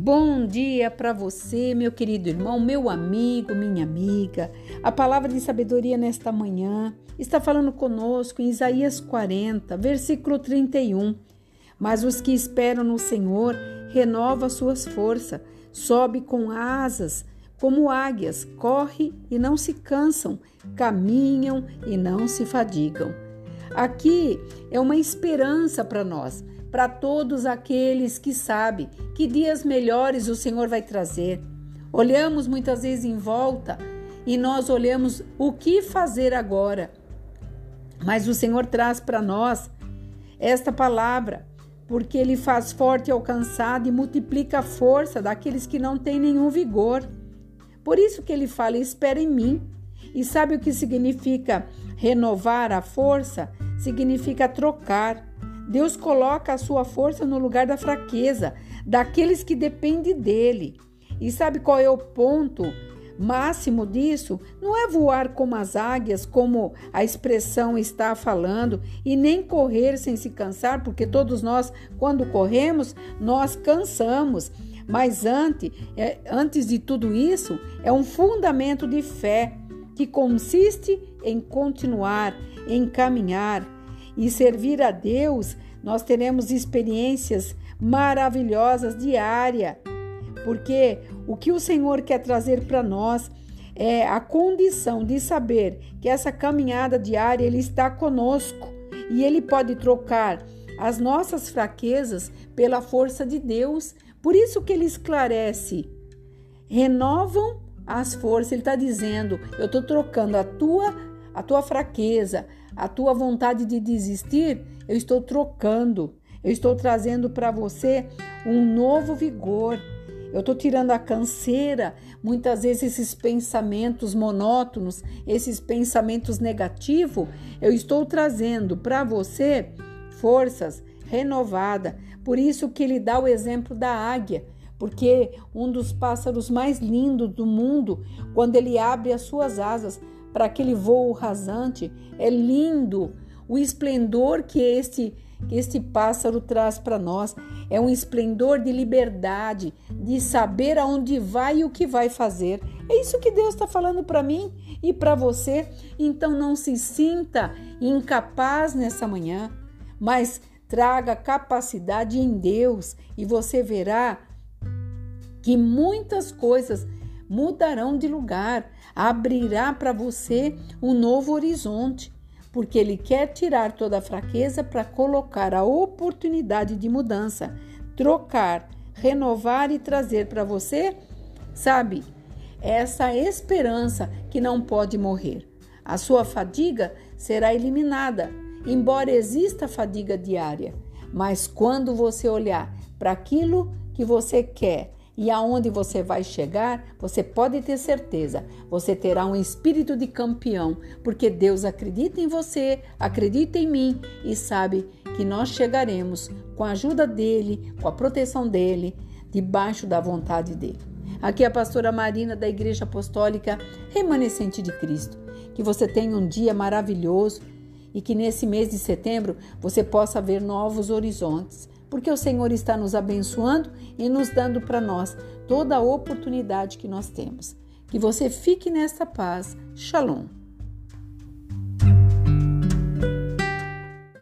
bom dia para você, meu querido irmão, meu amigo, minha amiga. A palavra de sabedoria nesta manhã está falando conosco em Isaías 40, versículo 31. Mas os que esperam no Senhor renova suas forças, sobe com asas como águias, corre e não se cansam, caminham e não se fadigam. Aqui é uma esperança para nós para todos aqueles que sabem que dias melhores o Senhor vai trazer. Olhamos muitas vezes em volta e nós olhamos o que fazer agora. Mas o Senhor traz para nós esta palavra, porque ele faz forte ao cansado e multiplica a força daqueles que não têm nenhum vigor. Por isso que ele fala: espera em mim. E sabe o que significa renovar a força? Significa trocar. Deus coloca a sua força no lugar da fraqueza, daqueles que dependem dele. E sabe qual é o ponto máximo disso? Não é voar como as águias, como a expressão está falando, e nem correr sem se cansar, porque todos nós, quando corremos, nós cansamos. Mas antes, é, antes de tudo isso, é um fundamento de fé que consiste em continuar, em caminhar e servir a Deus, nós teremos experiências maravilhosas diárias, porque o que o Senhor quer trazer para nós é a condição de saber que essa caminhada diária ele está conosco e ele pode trocar as nossas fraquezas pela força de Deus. Por isso que ele esclarece, renovam as forças. Ele está dizendo: eu estou trocando a tua a tua fraqueza, a tua vontade de desistir, eu estou trocando. Eu estou trazendo para você um novo vigor. Eu estou tirando a canseira, muitas vezes esses pensamentos monótonos, esses pensamentos negativos, eu estou trazendo para você forças renovadas. Por isso que ele dá o exemplo da águia, porque um dos pássaros mais lindos do mundo, quando ele abre as suas asas, para aquele voo rasante. É lindo o esplendor que este que este pássaro traz para nós. É um esplendor de liberdade, de saber aonde vai e o que vai fazer. É isso que Deus está falando para mim e para você. Então não se sinta incapaz nessa manhã, mas traga capacidade em Deus e você verá que muitas coisas mudarão de lugar, abrirá para você um novo horizonte, porque Ele quer tirar toda a fraqueza para colocar a oportunidade de mudança, trocar, renovar e trazer para você, sabe, essa esperança que não pode morrer. A sua fadiga será eliminada, embora exista fadiga diária. Mas quando você olhar para aquilo que você quer e aonde você vai chegar, você pode ter certeza, você terá um espírito de campeão, porque Deus acredita em você, acredita em mim e sabe que nós chegaremos com a ajuda dele, com a proteção dele, debaixo da vontade dele. Aqui é a pastora Marina da Igreja Apostólica Remanescente de Cristo. Que você tenha um dia maravilhoso e que nesse mês de setembro você possa ver novos horizontes porque o Senhor está nos abençoando e nos dando para nós toda a oportunidade que nós temos. Que você fique nessa paz. Shalom.